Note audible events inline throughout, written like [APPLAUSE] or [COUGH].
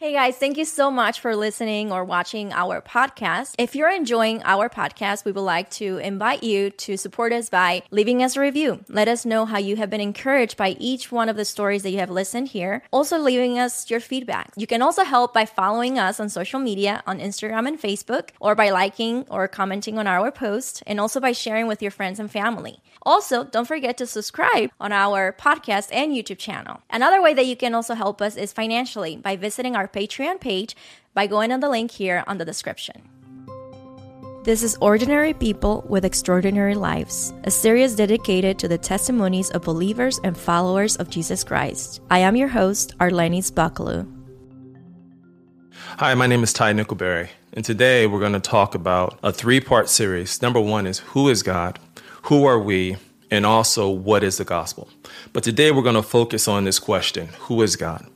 Hey guys, thank you so much for listening or watching our podcast. If you're enjoying our podcast, we would like to invite you to support us by leaving us a review. Let us know how you have been encouraged by each one of the stories that you have listened here. Also, leaving us your feedback. You can also help by following us on social media on Instagram and Facebook, or by liking or commenting on our post, and also by sharing with your friends and family. Also, don't forget to subscribe on our podcast and YouTube channel. Another way that you can also help us is financially by visiting our Patreon page by going on the link here on the description. This is Ordinary People with Extraordinary Lives, a series dedicated to the testimonies of believers and followers of Jesus Christ. I am your host, Arlenis Bucklew. Hi, my name is Ty Nickelberry, and today we're going to talk about a three part series. Number one is Who is God? Who are we? And also, what is the gospel? But today we're going to focus on this question Who is God?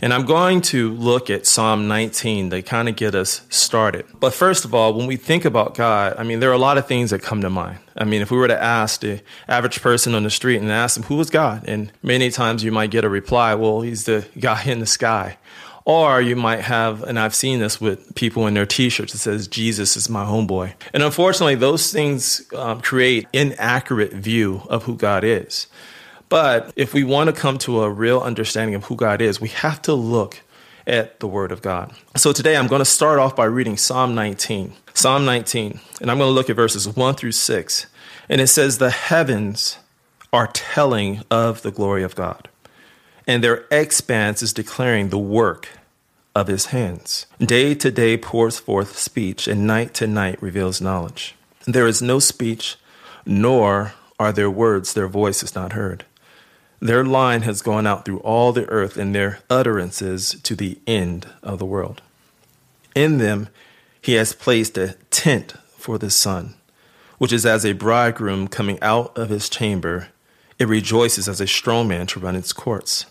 And I'm going to look at Psalm 19 to kind of get us started. But first of all, when we think about God, I mean, there are a lot of things that come to mind. I mean, if we were to ask the average person on the street and ask them, Who is God? And many times you might get a reply, Well, he's the guy in the sky. Or you might have, and I've seen this with people in their t-shirts that says, Jesus is my homeboy. And unfortunately, those things um, create inaccurate view of who God is. But if we want to come to a real understanding of who God is, we have to look at the Word of God. So today I'm going to start off by reading Psalm 19. Psalm 19, and I'm going to look at verses 1 through 6. And it says, The heavens are telling of the glory of God, and their expanse is declaring the work of his hands. Day to day pours forth speech, and night to night reveals knowledge. There is no speech, nor are there words, their voice is not heard. Their line has gone out through all the earth, and their utterances to the end of the world. In them he has placed a tent for the sun, which is as a bridegroom coming out of his chamber. It rejoices as a strong man to run its courts.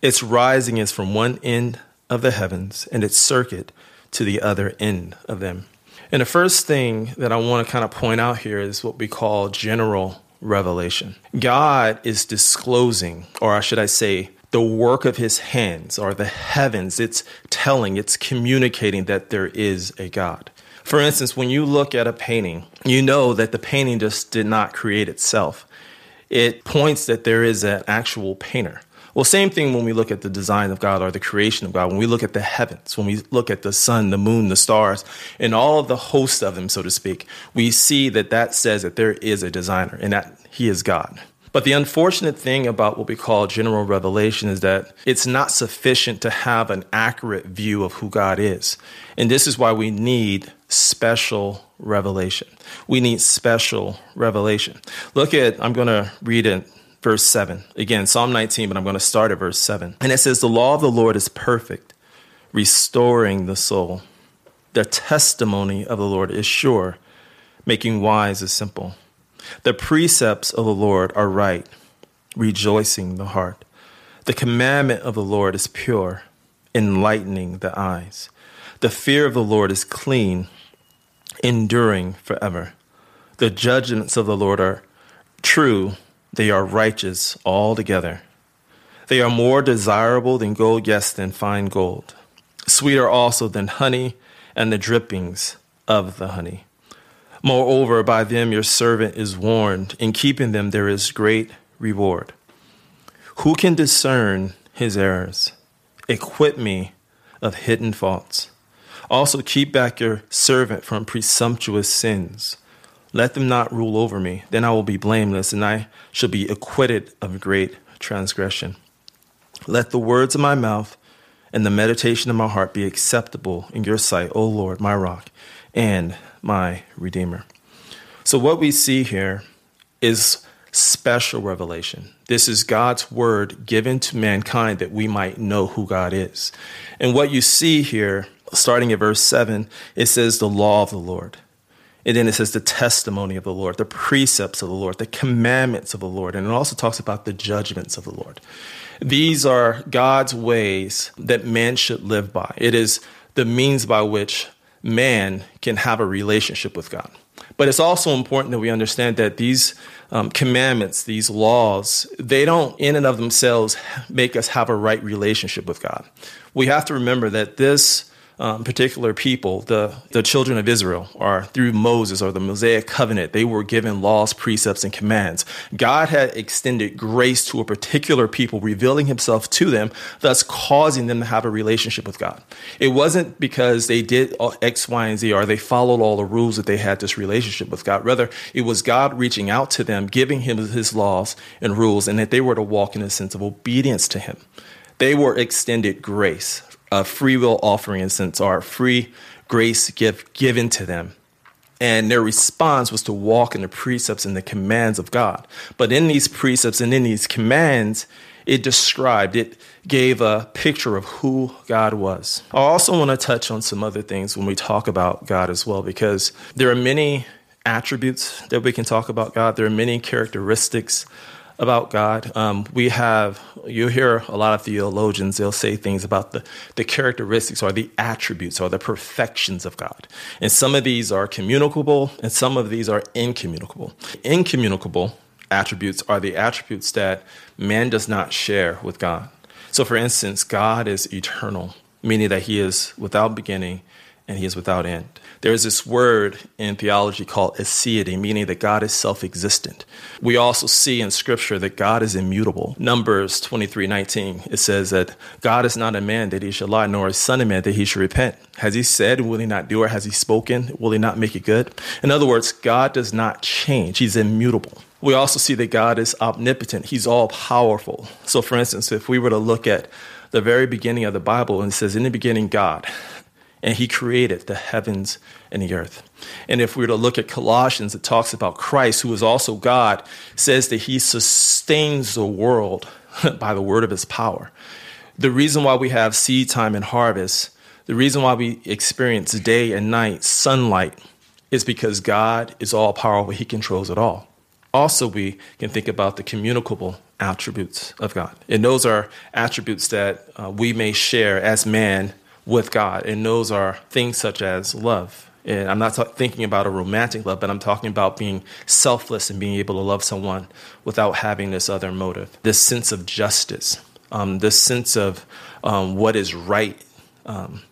Its rising is from one end of the heavens and its circuit to the other end of them. And the first thing that I want to kind of point out here is what we call general revelation. God is disclosing, or should I say, the work of his hands or the heavens. It's telling, it's communicating that there is a God. For instance, when you look at a painting, you know that the painting just did not create itself. It points that there is an actual painter. Well, same thing when we look at the design of God or the creation of God, when we look at the heavens, when we look at the sun, the moon, the stars, and all of the host of them, so to speak, we see that that says that there is a designer and that he is God. But the unfortunate thing about what we call general revelation is that it's not sufficient to have an accurate view of who God is. And this is why we need special revelation. We need special revelation. Look at, I'm going to read it verse 7. Again, Psalm 19, but I'm going to start at verse 7. And it says, The law of the Lord is perfect, restoring the soul. The testimony of the Lord is sure, making wise the simple. The precepts of the Lord are right, rejoicing the heart. The commandment of the Lord is pure, enlightening the eyes. The fear of the Lord is clean, enduring forever. The judgments of the Lord are true they are righteous altogether. They are more desirable than gold, yes, than fine gold. Sweeter also than honey and the drippings of the honey. Moreover, by them your servant is warned. In keeping them there is great reward. Who can discern his errors? Equip me of hidden faults. Also keep back your servant from presumptuous sins. Let them not rule over me. Then I will be blameless, and I shall be acquitted of great transgression. Let the words of my mouth and the meditation of my heart be acceptable in your sight, O Lord, my rock and my redeemer. So, what we see here is special revelation. This is God's word given to mankind that we might know who God is. And what you see here, starting at verse 7, it says the law of the Lord. And then it says the testimony of the Lord, the precepts of the Lord, the commandments of the Lord. And it also talks about the judgments of the Lord. These are God's ways that man should live by. It is the means by which man can have a relationship with God. But it's also important that we understand that these um, commandments, these laws, they don't in and of themselves make us have a right relationship with God. We have to remember that this um, particular people, the, the children of Israel, or through Moses or the Mosaic covenant, they were given laws, precepts, and commands. God had extended grace to a particular people, revealing himself to them, thus causing them to have a relationship with God. It wasn't because they did X, Y, and Z or they followed all the rules that they had this relationship with God. Rather, it was God reaching out to them, giving him his laws and rules, and that they were to walk in a sense of obedience to him. They were extended grace a free will offering, in sense, or free grace gift given to them. And their response was to walk in the precepts and the commands of God. But in these precepts and in these commands, it described, it gave a picture of who God was. I also want to touch on some other things when we talk about God as well, because there are many attributes that we can talk about God. There are many characteristics about God. Um, we have, you hear a lot of theologians, they'll say things about the, the characteristics or the attributes or the perfections of God. And some of these are communicable and some of these are incommunicable. Incommunicable attributes are the attributes that man does not share with God. So, for instance, God is eternal, meaning that he is without beginning and he is without end. There's this word in theology called aseity, meaning that God is self existent. We also see in scripture that God is immutable. Numbers 23 19, it says that God is not a man that he should lie, nor a son of man that he should repent. Has he said, will he not do it? Has he spoken? Will he not make it good? In other words, God does not change, he's immutable. We also see that God is omnipotent, he's all powerful. So, for instance, if we were to look at the very beginning of the Bible and it says, In the beginning, God, and he created the heavens and the earth. And if we were to look at Colossians, it talks about Christ, who is also God, says that he sustains the world [LAUGHS] by the word of his power. The reason why we have seed time and harvest, the reason why we experience day and night, sunlight, is because God is all powerful, he controls it all. Also, we can think about the communicable attributes of God. And those are attributes that uh, we may share as man with God. And those are things such as love. And I'm not t- thinking about a romantic love, but I'm talking about being selfless and being able to love someone without having this other motive. This sense of justice, um, this sense of um, what is right. Um,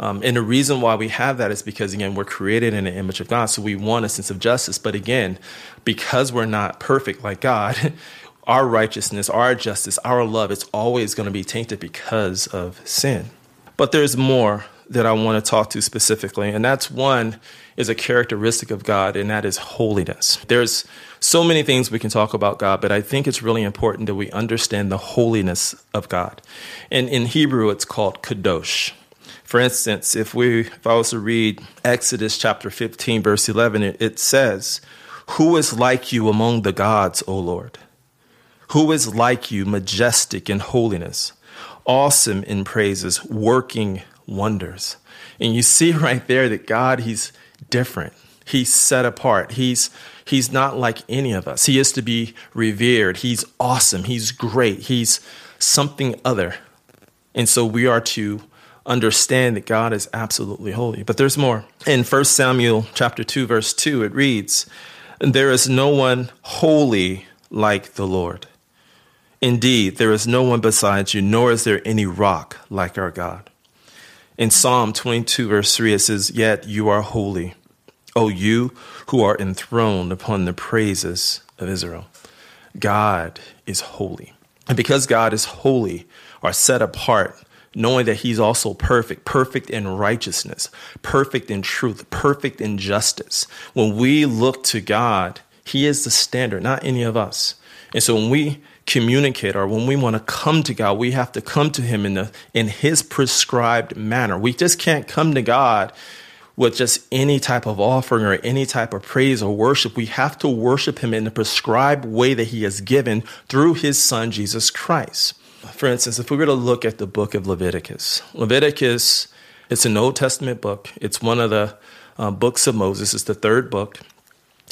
um and the reason why we have that is because, again, we're created in the image of God. So we want a sense of justice. But again, because we're not perfect like God, [LAUGHS] our righteousness, our justice, our love, it's always going to be tainted because of sin. But there's more that I want to talk to specifically, and that's one is a characteristic of God, and that is holiness. There's so many things we can talk about God, but I think it's really important that we understand the holiness of God. And in Hebrew, it's called kadosh. For instance, if we if I was to read Exodus chapter 15, verse 11, it, it says, Who is like you among the gods, O Lord? Who is like you, majestic in holiness? Awesome in praises, working wonders. And you see [LAUGHS] right there that God, He's different. He's set apart. He's He's not like any of us. He is to be revered. He's awesome. He's great. He's something other. And so we are to understand that God is absolutely holy. But there's more. In 1 Samuel chapter 2 verse 2 it reads, "There is no one holy like the Lord." Indeed, there is no one besides you, nor is there any rock like our God. In Psalm 22, verse 3, it says, Yet you are holy, O you who are enthroned upon the praises of Israel. God is holy. And because God is holy, or set apart, knowing that He's also perfect, perfect in righteousness, perfect in truth, perfect in justice, when we look to God, He is the standard, not any of us. And so when we communicate or when we want to come to God, we have to come to Him in the in His prescribed manner. We just can't come to God with just any type of offering or any type of praise or worship. We have to worship Him in the prescribed way that He has given through His Son Jesus Christ. For instance, if we were to look at the book of Leviticus, Leviticus, it's an Old Testament book. It's one of the uh, books of Moses. It's the third book.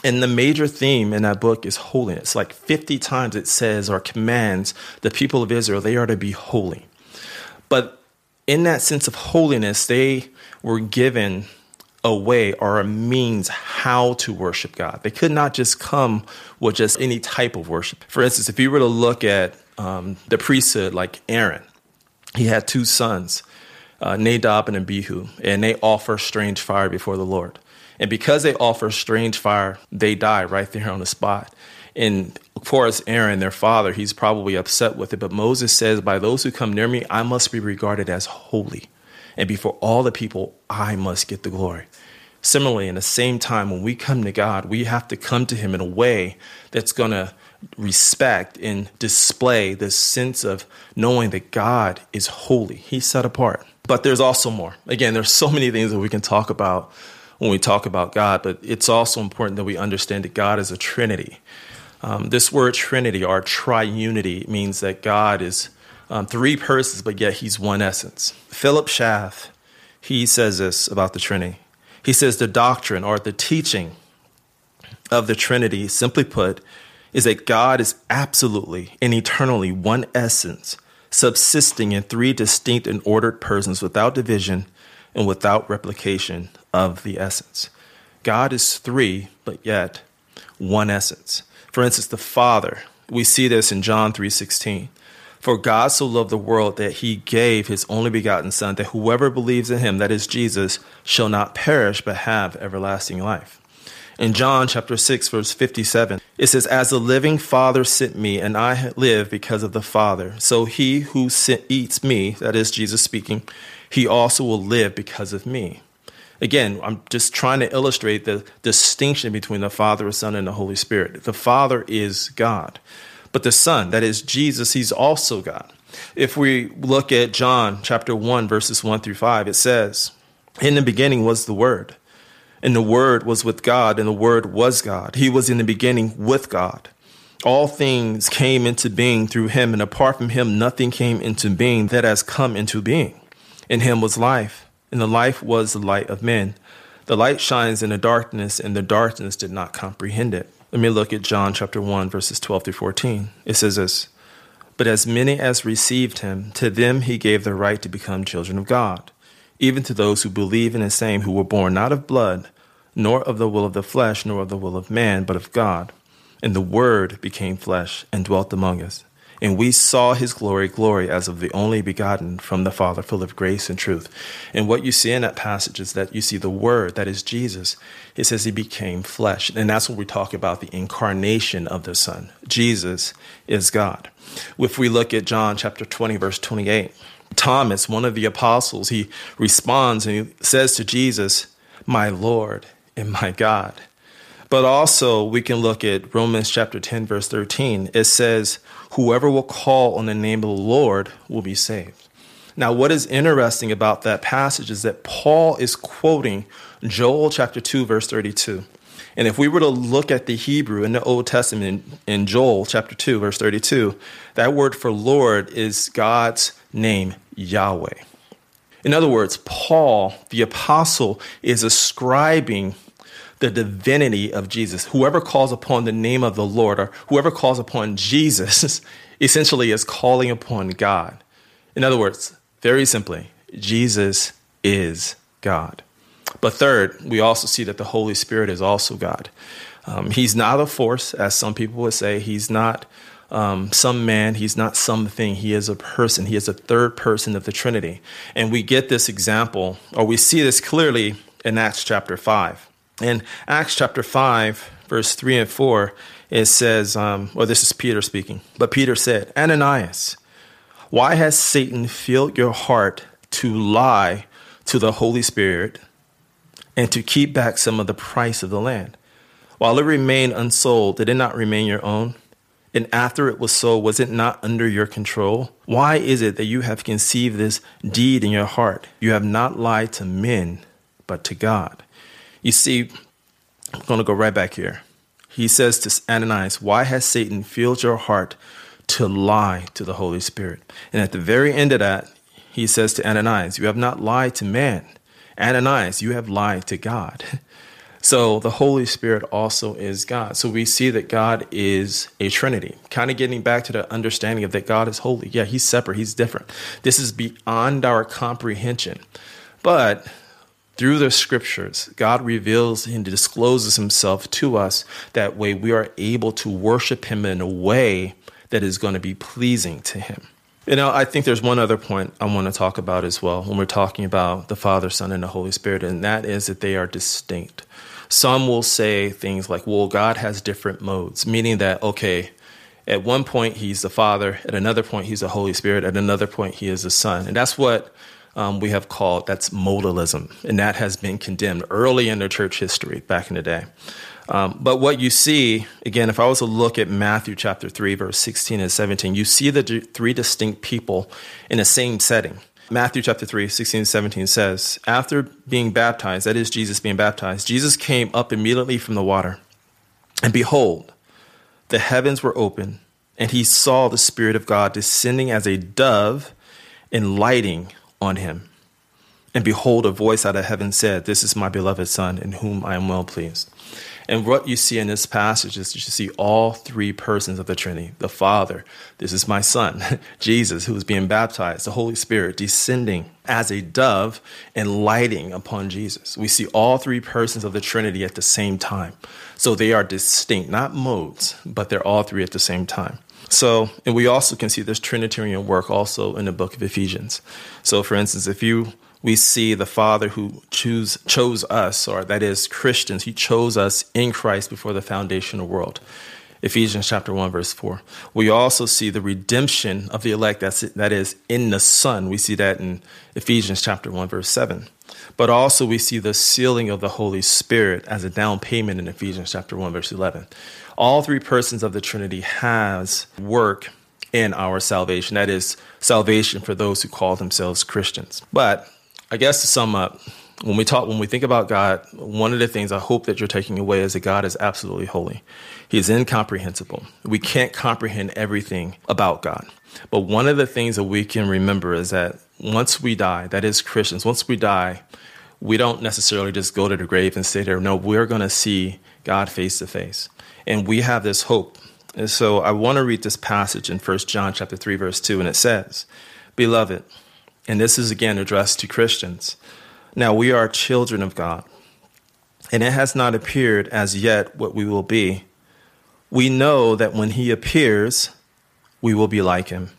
And the major theme in that book is holiness. Like 50 times it says or commands the people of Israel, they are to be holy. But in that sense of holiness, they were given a way or a means how to worship God. They could not just come with just any type of worship. For instance, if you were to look at um, the priesthood, like Aaron, he had two sons, uh, Nadab and Abihu, and they offer strange fire before the Lord. And because they offer strange fire, they die right there on the spot. And of course, Aaron, their father, he's probably upset with it. But Moses says, By those who come near me, I must be regarded as holy. And before all the people, I must get the glory. Similarly, in the same time, when we come to God, we have to come to Him in a way that's going to respect and display this sense of knowing that God is holy. He's set apart. But there's also more. Again, there's so many things that we can talk about when we talk about God, but it's also important that we understand that God is a Trinity. Um, this word Trinity or triunity means that God is um, three persons, but yet he's one essence. Philip Schaff, he says this about the Trinity. He says the doctrine or the teaching of the Trinity, simply put, is that God is absolutely and eternally one essence, subsisting in three distinct and ordered persons without division and without replication of the essence. God is three, but yet one essence. For instance, the Father, we see this in John 3:16. For God so loved the world that he gave his only begotten son that whoever believes in him, that is Jesus, shall not perish but have everlasting life. In John chapter 6 verse 57, it says as the living Father sent me and I live because of the Father, so he who eats me, that is Jesus speaking, he also will live because of me. Again, I'm just trying to illustrate the distinction between the Father, the Son, and the Holy Spirit. The Father is God, but the Son, that is Jesus, he's also God. If we look at John chapter 1, verses 1 through 5, it says, In the beginning was the Word, and the Word was with God, and the Word was God. He was in the beginning with God. All things came into being through him, and apart from him, nothing came into being that has come into being. In him was life and the life was the light of men. The light shines in the darkness, and the darkness did not comprehend it. Let me look at John chapter 1, verses 12 through 14. It says this But as many as received him, to them he gave the right to become children of God, even to those who believe in his name, who were born not of blood, nor of the will of the flesh, nor of the will of man, but of God. And the Word became flesh and dwelt among us and we saw his glory, glory as of the only begotten from the Father, full of grace and truth. And what you see in that passage is that you see the Word, that is Jesus. It says he became flesh. And that's when we talk about the incarnation of the Son. Jesus is God. If we look at John chapter 20, verse 28, Thomas, one of the apostles, he responds and he says to Jesus, My Lord and my God. But also, we can look at Romans chapter 10, verse 13. It says, Whoever will call on the name of the Lord will be saved. Now, what is interesting about that passage is that Paul is quoting Joel chapter 2, verse 32. And if we were to look at the Hebrew in the Old Testament in Joel chapter 2, verse 32, that word for Lord is God's name, Yahweh. In other words, Paul, the apostle, is ascribing the divinity of Jesus. Whoever calls upon the name of the Lord or whoever calls upon Jesus [LAUGHS] essentially is calling upon God. In other words, very simply, Jesus is God. But third, we also see that the Holy Spirit is also God. Um, he's not a force, as some people would say. He's not um, some man. He's not something. He is a person. He is a third person of the Trinity. And we get this example, or we see this clearly in Acts chapter 5. In Acts chapter 5, verse 3 and 4, it says, um, well, this is Peter speaking, but Peter said, Ananias, why has Satan filled your heart to lie to the Holy Spirit and to keep back some of the price of the land? While it remained unsold, did it not remain your own? And after it was sold, was it not under your control? Why is it that you have conceived this deed in your heart? You have not lied to men, but to God. You see, I'm going to go right back here. He says to Ananias, Why has Satan filled your heart to lie to the Holy Spirit? And at the very end of that, he says to Ananias, You have not lied to man. Ananias, you have lied to God. [LAUGHS] So the Holy Spirit also is God. So we see that God is a Trinity. Kind of getting back to the understanding of that God is holy. Yeah, he's separate, he's different. This is beyond our comprehension. But through the scriptures, God reveals and discloses himself to us. That way we are able to worship him in a way that is going to be pleasing to him. You know, I think there's one other point I want to talk about as well when we're talking about the Father, Son, and the Holy Spirit, and that is that they are distinct. Some will say things like, well, God has different modes, meaning that, okay, at one point he's the Father, at another point he's the Holy Spirit, at another point he is the Son. And that's what um, we have called that's modalism, and that has been condemned early in the church history back in the day. Um, but what you see, again, if I was to look at Matthew chapter 3, verse 16 and 17, you see the three distinct people in the same setting. Matthew chapter 3, 16 and 17 says, After being baptized, that is Jesus being baptized, Jesus came up immediately from the water. And behold, the heavens were open, and he saw the Spirit of God descending as a dove and lighting on him. And behold, a voice out of heaven said, This is my beloved Son, in whom I am well pleased. And what you see in this passage is you see all three persons of the Trinity the Father, this is my Son, [LAUGHS] Jesus, who is being baptized, the Holy Spirit descending as a dove and lighting upon Jesus. We see all three persons of the Trinity at the same time. So they are distinct, not modes, but they're all three at the same time. So, and we also can see this Trinitarian work also in the book of Ephesians. So, for instance, if you we see the Father who choose, chose us, or that is Christians, He chose us in Christ before the foundation of the world. Ephesians chapter 1, verse 4. We also see the redemption of the elect, that's, that is in the Son. We see that in Ephesians chapter 1, verse 7. But also we see the sealing of the Holy Spirit as a down payment in Ephesians chapter 1, verse 11 all three persons of the Trinity has work in our salvation. That is salvation for those who call themselves Christians. But I guess to sum up, when we talk when we think about God, one of the things I hope that you're taking away is that God is absolutely holy. He is incomprehensible. We can't comprehend everything about God. But one of the things that we can remember is that once we die, that is Christians, once we die, we don't necessarily just go to the grave and stay there. No, we're going to see God face to face and we have this hope. And so I want to read this passage in 1 John chapter 3 verse 2 and it says, "Beloved, and this is again addressed to Christians. Now we are children of God, and it has not appeared as yet what we will be. We know that when he appears, we will be like him."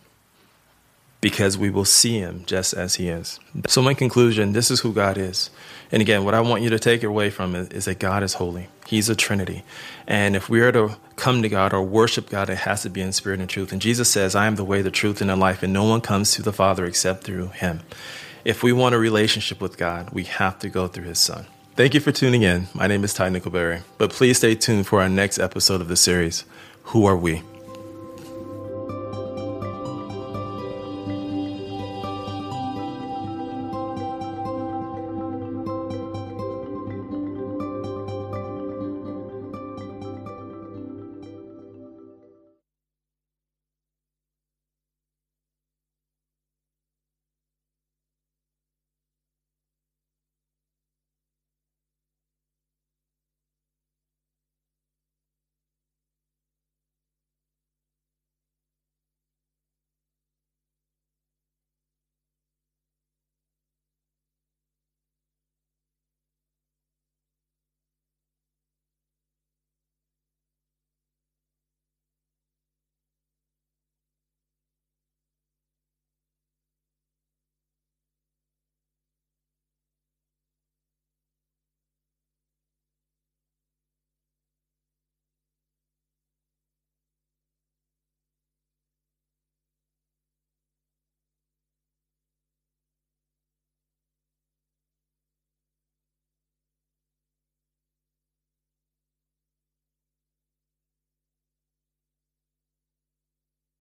Because we will see him just as he is. So, in conclusion, this is who God is. And again, what I want you to take away from it is that God is holy. He's a Trinity. And if we are to come to God or worship God, it has to be in spirit and truth. And Jesus says, I am the way, the truth, and the life, and no one comes to the Father except through him. If we want a relationship with God, we have to go through his Son. Thank you for tuning in. My name is Ty Nickelberry, but please stay tuned for our next episode of the series, Who Are We?